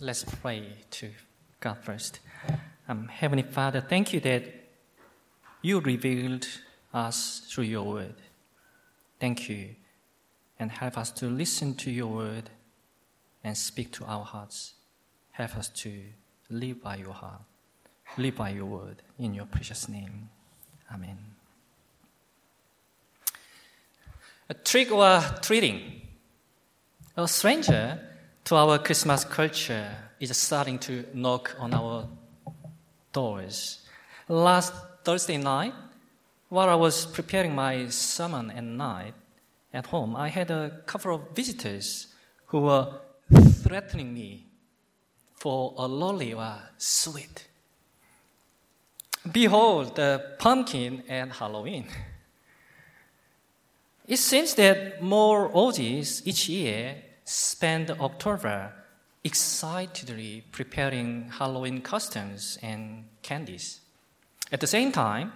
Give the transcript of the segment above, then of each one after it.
Let's pray to God first. Um, Heavenly Father, thank you that you revealed us through your word. Thank you. And help us to listen to your word and speak to our hearts. Help us to live by your heart, live by your word. In your precious name. Amen. A trick or treating. A stranger to our Christmas culture is starting to knock on our doors. Last Thursday night, while I was preparing my sermon at night at home, I had a couple of visitors who were threatening me for a lolly or sweet. Behold the pumpkin at Halloween. It seems that more Aussies each year spend October excitedly preparing Halloween costumes and candies. At the same time,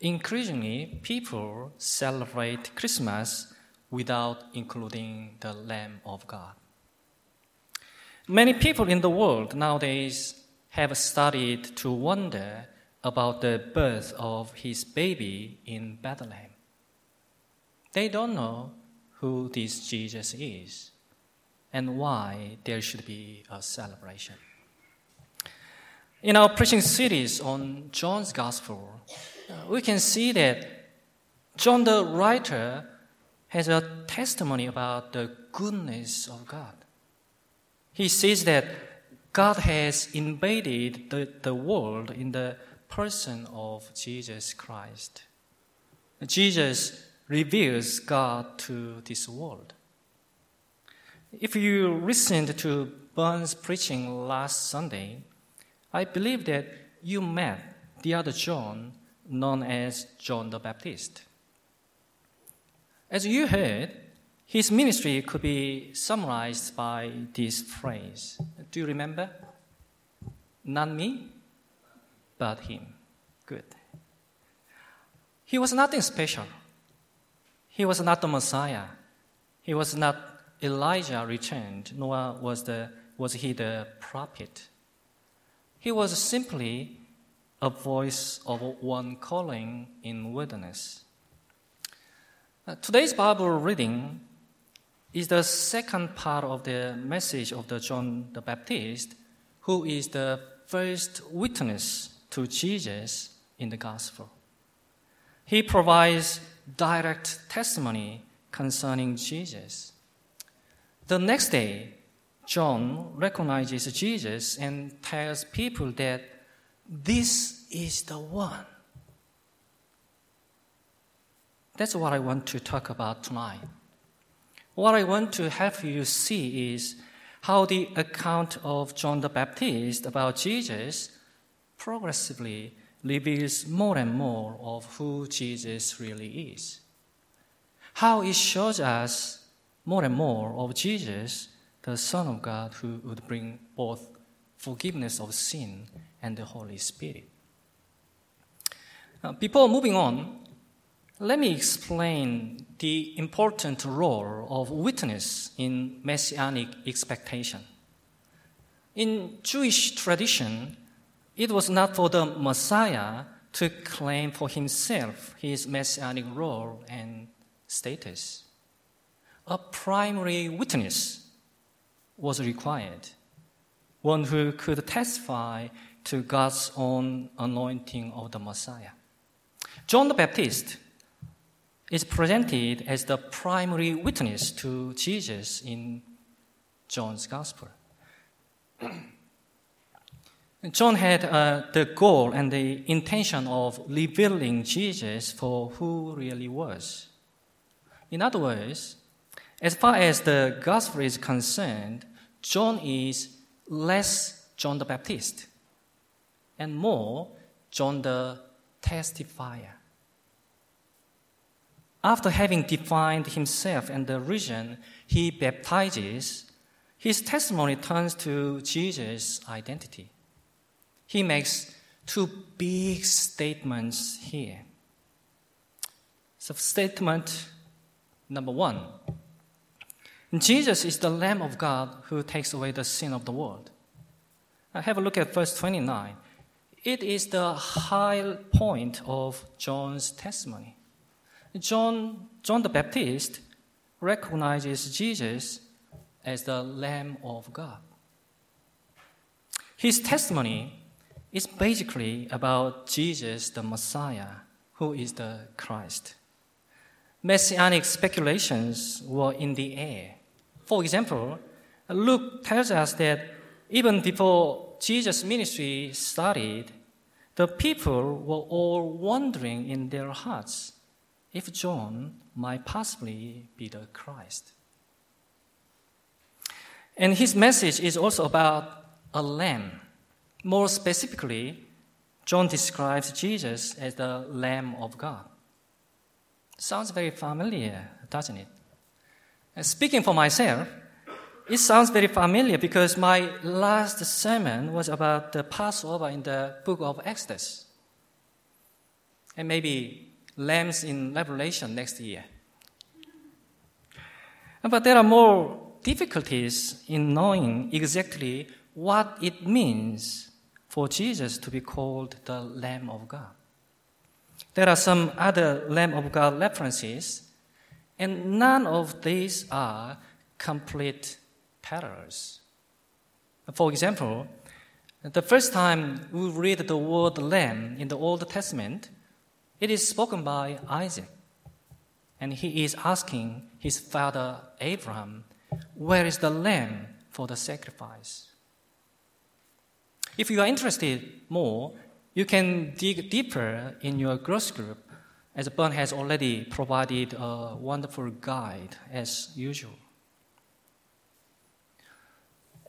increasingly people celebrate Christmas without including the Lamb of God. Many people in the world nowadays have started to wonder about the birth of his baby in Bethlehem. They don't know who this Jesus is and why there should be a celebration. In our preaching series on John's Gospel, uh, we can see that John the writer has a testimony about the goodness of God. He says that God has invaded the, the world in the person of Jesus Christ. Jesus reveals God to this world. If you listened to Burns' preaching last Sunday, I believe that you met the other John, known as John the Baptist. As you heard, his ministry could be summarized by this phrase. Do you remember? Not me, but him. Good. He was nothing special. He was not the Messiah. He was not Elijah returned, nor was, the, was he the prophet. He was simply a voice of one calling in wilderness. Uh, today's Bible reading is the second part of the message of the John the Baptist, who is the first witness to Jesus in the gospel. He provides direct testimony concerning Jesus. The next day, John recognizes Jesus and tells people that this is the one. That's what I want to talk about tonight. What I want to have you see is how the account of John the Baptist about Jesus progressively reveals more and more of who Jesus really is. How it shows us more and more of Jesus, the Son of God, who would bring both forgiveness of sin and the Holy Spirit. Now, before moving on, let me explain the important role of witness in messianic expectation. In Jewish tradition, it was not for the Messiah to claim for himself his messianic role and status a primary witness was required, one who could testify to God's own anointing of the Messiah. John the Baptist is presented as the primary witness to Jesus in John's Gospel. John had uh, the goal and the intention of revealing Jesus for who really was. In other words, as far as the gospel is concerned, John is less John the Baptist and more John the testifier. After having defined himself and the region he baptizes, his testimony turns to Jesus' identity. He makes two big statements here. So, statement number one Jesus is the Lamb of God who takes away the sin of the world. have a look at verse 29. It is the high point of John's testimony. John, John the Baptist recognizes Jesus as the Lamb of God. His testimony is basically about Jesus, the Messiah, who is the Christ. Messianic speculations were in the air. For example, Luke tells us that even before Jesus' ministry started, the people were all wondering in their hearts if John might possibly be the Christ. And his message is also about a lamb. More specifically, John describes Jesus as the Lamb of God. Sounds very familiar, doesn't it? Speaking for myself, it sounds very familiar because my last sermon was about the Passover in the book of Exodus. And maybe lambs in Revelation next year. But there are more difficulties in knowing exactly what it means for Jesus to be called the Lamb of God. There are some other Lamb of God references, and none of these are complete parallels. For example, the first time we read the word lamb in the Old Testament, it is spoken by Isaac. And he is asking his father Abraham, Where is the lamb for the sacrifice? If you are interested more, you can dig deeper in your growth group, as Ben has already provided a wonderful guide as usual.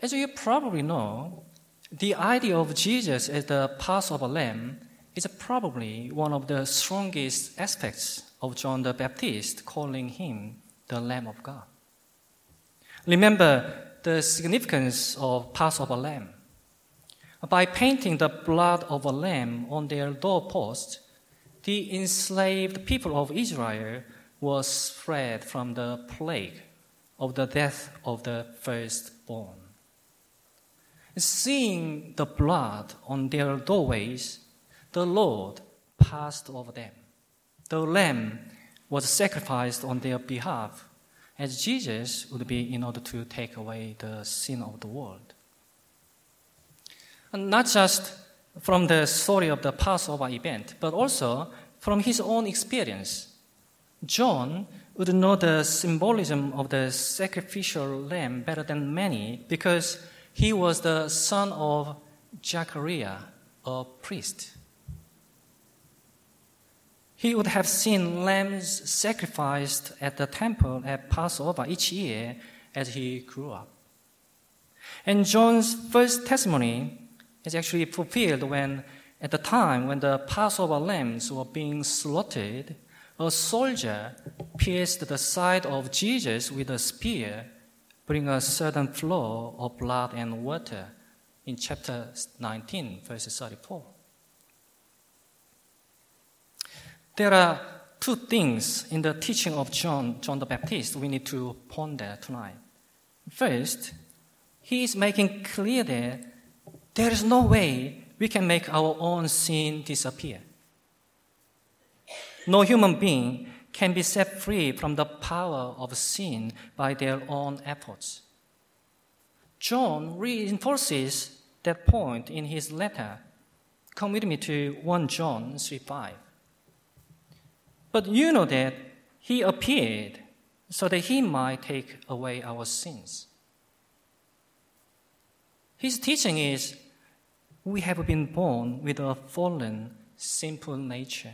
As you probably know, the idea of Jesus as the Passover lamb is probably one of the strongest aspects of John the Baptist calling him the Lamb of God. Remember the significance of Passover lamb. By painting the blood of a lamb on their doorpost, the enslaved people of Israel was freed from the plague of the death of the firstborn. Seeing the blood on their doorways, the Lord passed over them. The lamb was sacrificed on their behalf, as Jesus would be in order to take away the sin of the world. And not just from the story of the Passover event, but also from his own experience. John would know the symbolism of the sacrificial lamb better than many because he was the son of Zachariah, a priest. He would have seen lambs sacrificed at the temple at Passover each year as he grew up. And John's first testimony is actually fulfilled when, at the time when the Passover lambs were being slaughtered, a soldier pierced the side of Jesus with a spear bringing a certain flow of blood and water in chapter 19, verse 34. There are two things in the teaching of John, John the Baptist we need to ponder tonight. First, he is making clear that there is no way we can make our own sin disappear. No human being can be set free from the power of sin by their own efforts. John reinforces that point in his letter. Come with me to 1 John 3 5. But you know that he appeared so that he might take away our sins. His teaching is we have been born with a fallen, sinful nature.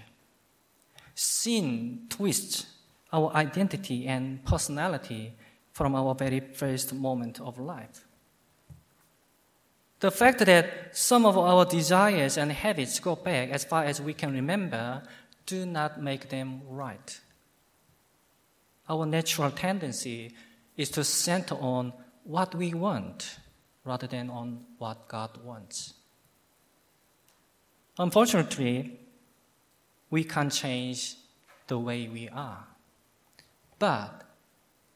Sin twists our identity and personality from our very first moment of life. The fact that some of our desires and habits go back as far as we can remember do not make them right. Our natural tendency is to center on what we want rather than on what God wants. Unfortunately, we can't change the way we are. But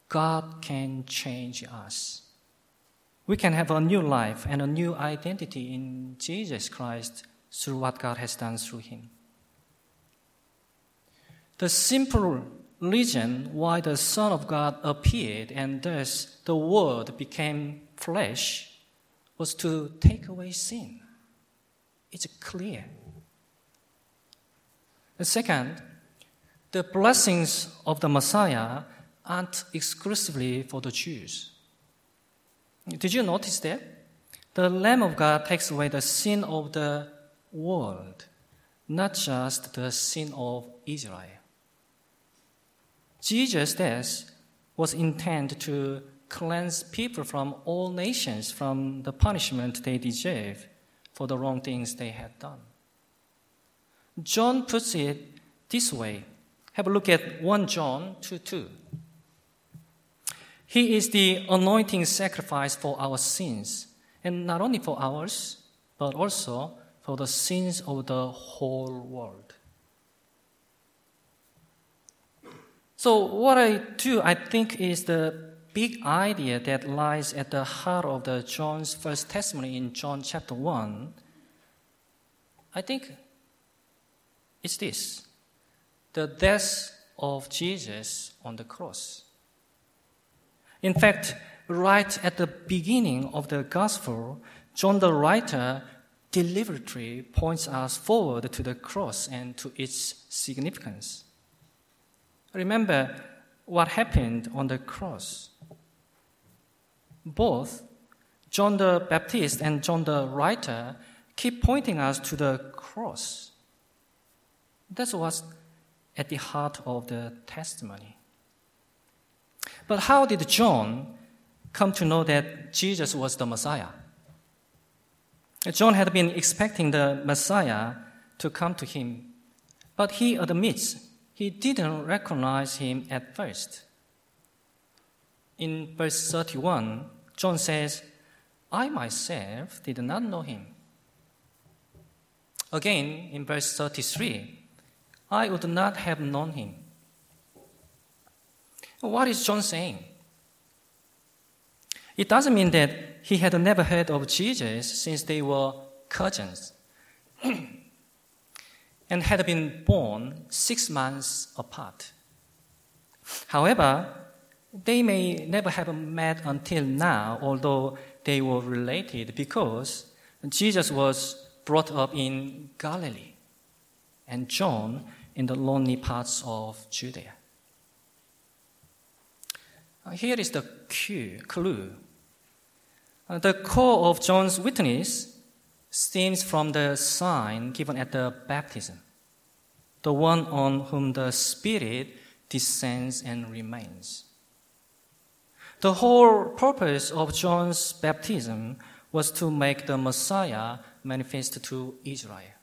God can change us. we can have a new life and a new identity in Jesus Christ through what God has done through him. The simple reason why the Son of God appeared and thus the Word became flesh was to take away sin. It's clear. The second, the blessings of the Messiah aren't exclusively for the Jews. Did you notice that? The Lamb of God takes away the sin of the world, not just the sin of Israel. Jesus' death was intended to cleanse people from all nations from the punishment they deserve for the wrong things they had done. John puts it this way. Have a look at 1 John 2 2. He is the anointing sacrifice for our sins, and not only for ours, but also for the sins of the whole world. So, what I do, I think, is the big idea that lies at the heart of the John's first testimony in John chapter 1. I think it's this the death of Jesus on the cross. In fact, right at the beginning of the gospel, John the writer deliberately points us forward to the cross and to its significance. Remember what happened on the cross. Both John the Baptist and John the writer keep pointing us to the cross. That's what's at the heart of the testimony. But how did John come to know that Jesus was the Messiah? John had been expecting the Messiah to come to him, but he admits he didn't recognize him at first. In verse 31, John says, I myself did not know him. Again, in verse 33, I would not have known him. What is John saying? It doesn't mean that he had never heard of Jesus since they were cousins. and had been born six months apart. However, they may never have met until now, although they were related, because Jesus was brought up in Galilee and John in the lonely parts of Judea. Here is the cue, clue. Uh, the core of John's witness stems from the sign given at the baptism, the one on whom the Spirit descends and remains. The whole purpose of John's baptism was to make the Messiah manifest to Israel.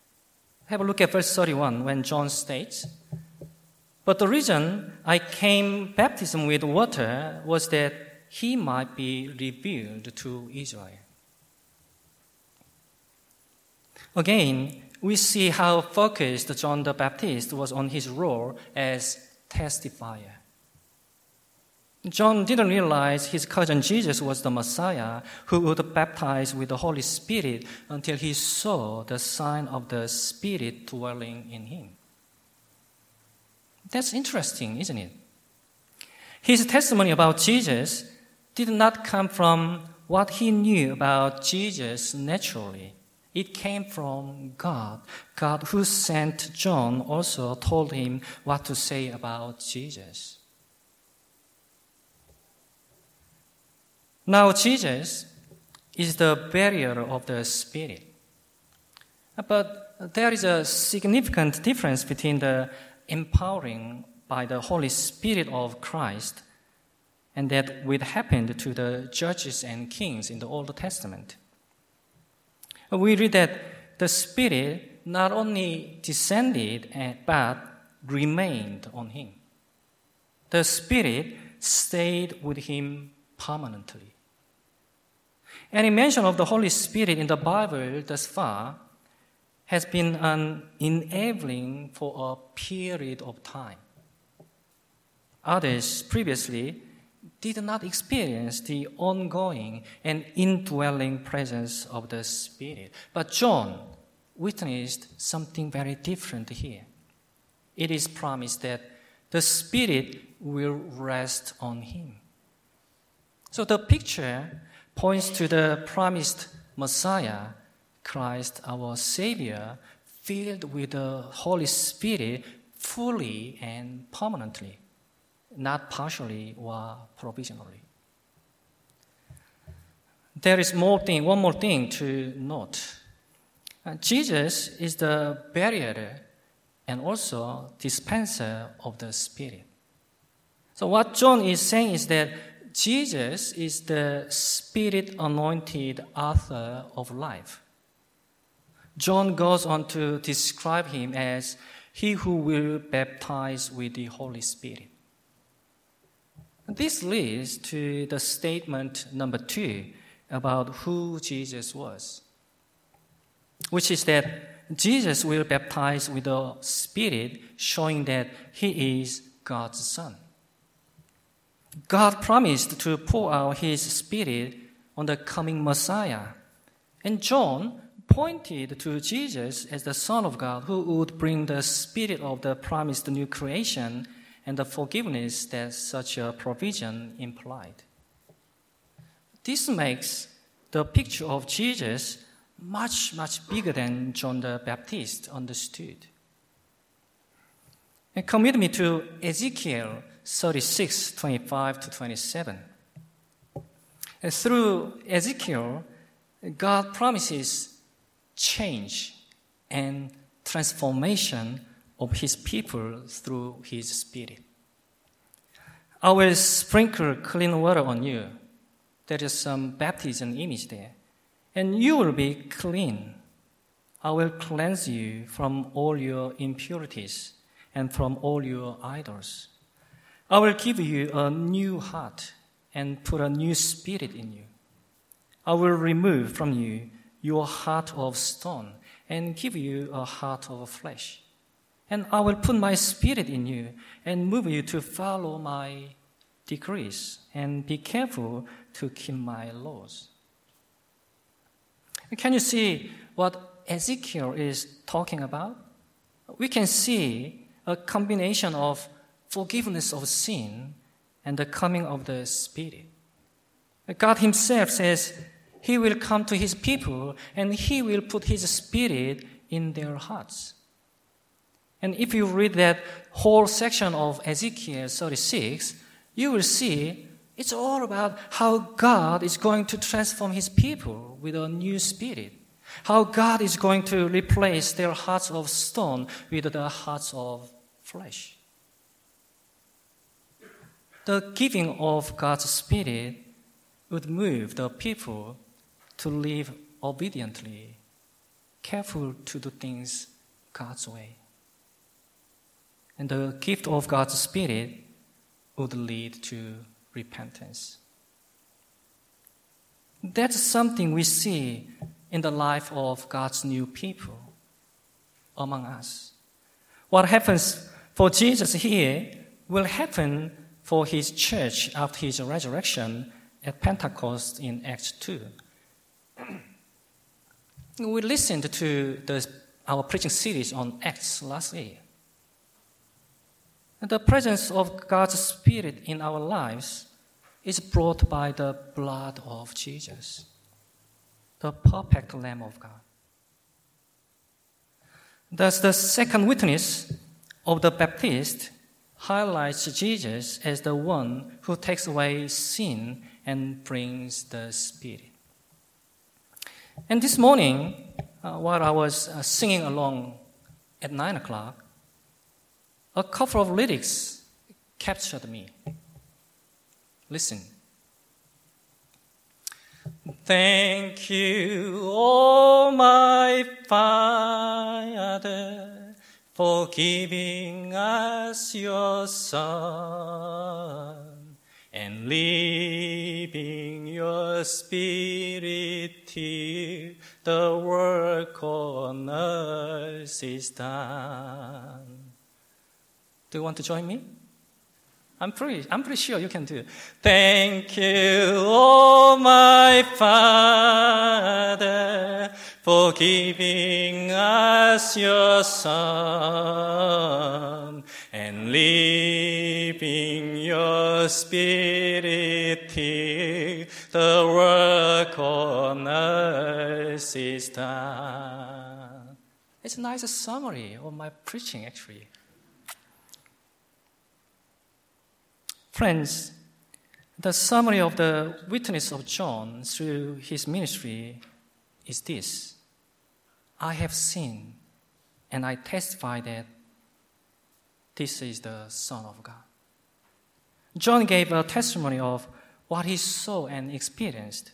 Have a look at verse 31 when John states, But the reason I came baptism with water was that he might be revealed to Israel. Again, we see how focused John the Baptist was on his role as testifier. John didn't realize his cousin Jesus was the Messiah who would baptize with the Holy Spirit until he saw the sign of the Spirit dwelling in him. That's interesting, isn't it? His testimony about Jesus did not come from what he knew about Jesus naturally. It came from God. God, who sent John, also told him what to say about Jesus. Now, Jesus is the barrier of the Spirit. But there is a significant difference between the empowering by the Holy Spirit of Christ and that which happened to the judges and kings in the Old Testament we read that the Spirit not only descended eh, but remained on him. The Spirit stayed with him permanently. Any mention of the Holy Spirit in the Bible thus far has been an enabling for a period of time. Others previously did not experience the ongoing and indwelling presence of the Spirit. But John witnessed something very different here. It is promised that the Spirit will rest on him. So the picture points to the promised Messiah, Christ our Savior, filled with the Holy Spirit fully and permanently not partially or provisionally. There is more thing, one more thing to note. Uh, Jesus is the barrier and also dispenser of the Spirit. So what John is saying is that Jesus is the Spirit anointed author of life. John goes on to describe him as he who will baptize with the Holy Spirit. This leads to the statement number two about who Jesus was, which is that Jesus will baptize with the Spirit, showing that he is God's Son. God promised to pour out his Spirit on the coming Messiah. And John pointed to Jesus as the Son of God who would bring the Spirit of the promised new creation and the forgiveness that such a provision implied. This makes the picture of Jesus much, much bigger than John the Baptist understood. And commit me to Ezekiel 36, 25 to 27. And through Ezekiel, God promises change and transformation of his people through his spirit. I will sprinkle clean water on you. There is some baptism image there. And you will be clean. I will cleanse you from all your impurities and from all your idols. I will give you a new heart and put a new spirit in you. I will remove from you your heart of stone and give you a heart of flesh. And I will put my spirit in you and move you to follow my decrees and be careful to keep my laws. Can you see what Ezekiel is talking about? We can see a combination of forgiveness of sin and the coming of the Spirit. God Himself says He will come to His people and He will put His Spirit in their hearts. And if you read that whole section of Ezekiel 36, you will see it's all about how God is going to transform his people with a new spirit. How God is going to replace their hearts of stone with the hearts of flesh. The giving of God's spirit would move the people to live obediently, careful to do things God's way and the gift of God's Spirit would lead to repentance. That's something we see in the life of God's new people among us. What happens for Jesus here will happen for his church after his resurrection at Pentecost in Acts 2. we listened to the, our preaching series on Acts last year. The presence of God's Spirit in our lives is brought by the blood of Jesus, the perfect Lamb of God. Thus, the second witness of the Baptist highlights Jesus as the one who takes away sin and brings the Spirit. And this morning, uh, while I was uh, singing along at 9 o'clock, a couple of lyrics captured me. Listen. Thank you, oh my Father, for giving us your Son and leaving your Spirit till the work on earth is done. Do you want to join me? I'm pretty, I'm pretty sure you can do. it. Thank you, oh my Father, for giving us your Son and leaving your Spirit till the work on earth is done. It's a nice summary of my preaching, actually. Friends, the summary of the witness of John through his ministry is this I have seen, and I testify that this is the Son of God. John gave a testimony of what he saw and experienced.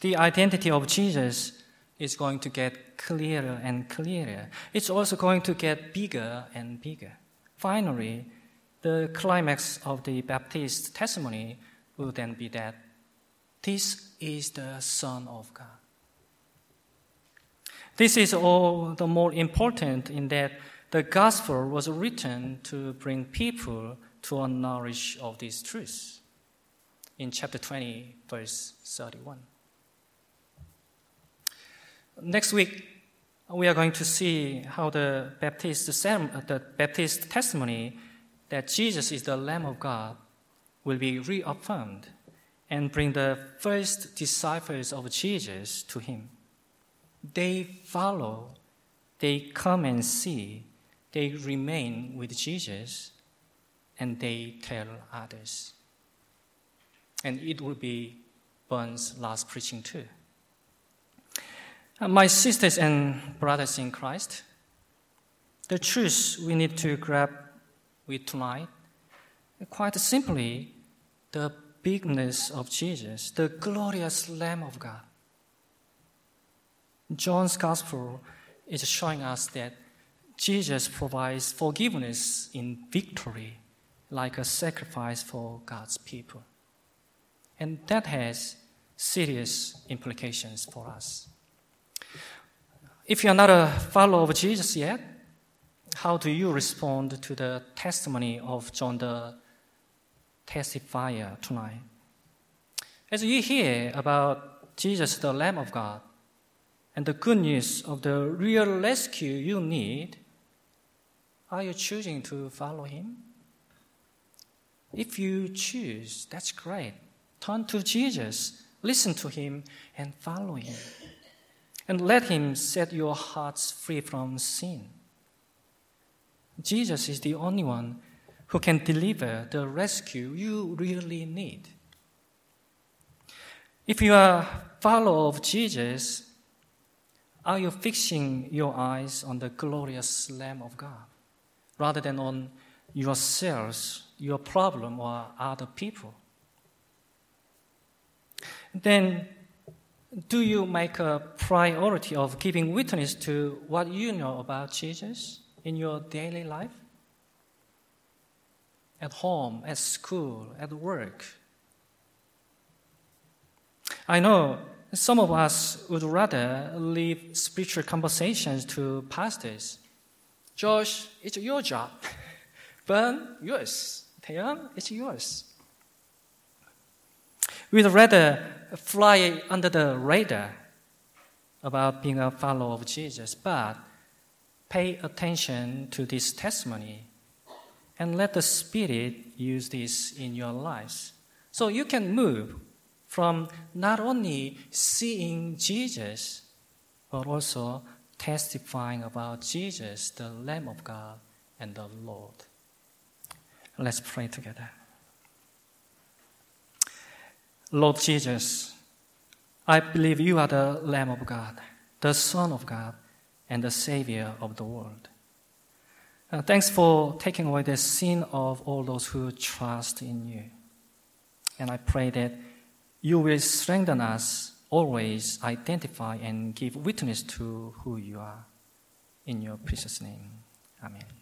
The identity of Jesus is going to get clearer and clearer. It's also going to get bigger and bigger. Finally, the climax of the Baptist testimony will then be that this is the Son of God. This is all the more important in that the gospel was written to bring people to a knowledge of these truths. In chapter 20, verse 31. Next week, we are going to see how the Baptist, the Baptist testimony that Jesus is the Lamb of God will be reaffirmed and bring the first disciples of Jesus to him. They follow, they come and see, they remain with Jesus, and they tell others. And it will be Burn's last preaching too. My sisters and brothers in Christ, the truth we need to grab with tonight, quite simply, the bigness of Jesus, the glorious Lamb of God. John's Gospel is showing us that Jesus provides forgiveness in victory, like a sacrifice for God's people. And that has serious implications for us. If you're not a follower of Jesus yet, how do you respond to the testimony of John the testifier tonight? As you hear about Jesus, the Lamb of God, and the good news of the real rescue you need, are you choosing to follow him? If you choose, that's great. Turn to Jesus, listen to him, and follow him. And let him set your hearts free from sin. Jesus is the only one who can deliver the rescue you really need. If you are a follower of Jesus, are you fixing your eyes on the glorious Lamb of God rather than on yourselves, your problem, or other people? Then, do you make a priority of giving witness to what you know about Jesus? in your daily life? At home, at school, at work? I know some of us would rather leave spiritual conversations to pastors. Josh, it's your job. Ben, yours. Taeyeon, it's yours. We'd rather fly under the radar about being a follower of Jesus, but pay attention to this testimony and let the Spirit use this in your lives. So you can move from not only seeing Jesus, but also testifying about Jesus, the Lamb of God and the Lord. Let's pray together. Lord Jesus, I believe you are the Lamb of God, the Son of God and the Savior of the world. Uh, thanks for taking away the sin of all those who trust in you. And I pray that you will strengthen us, always identify and give witness to who you are. In your precious name. Amen.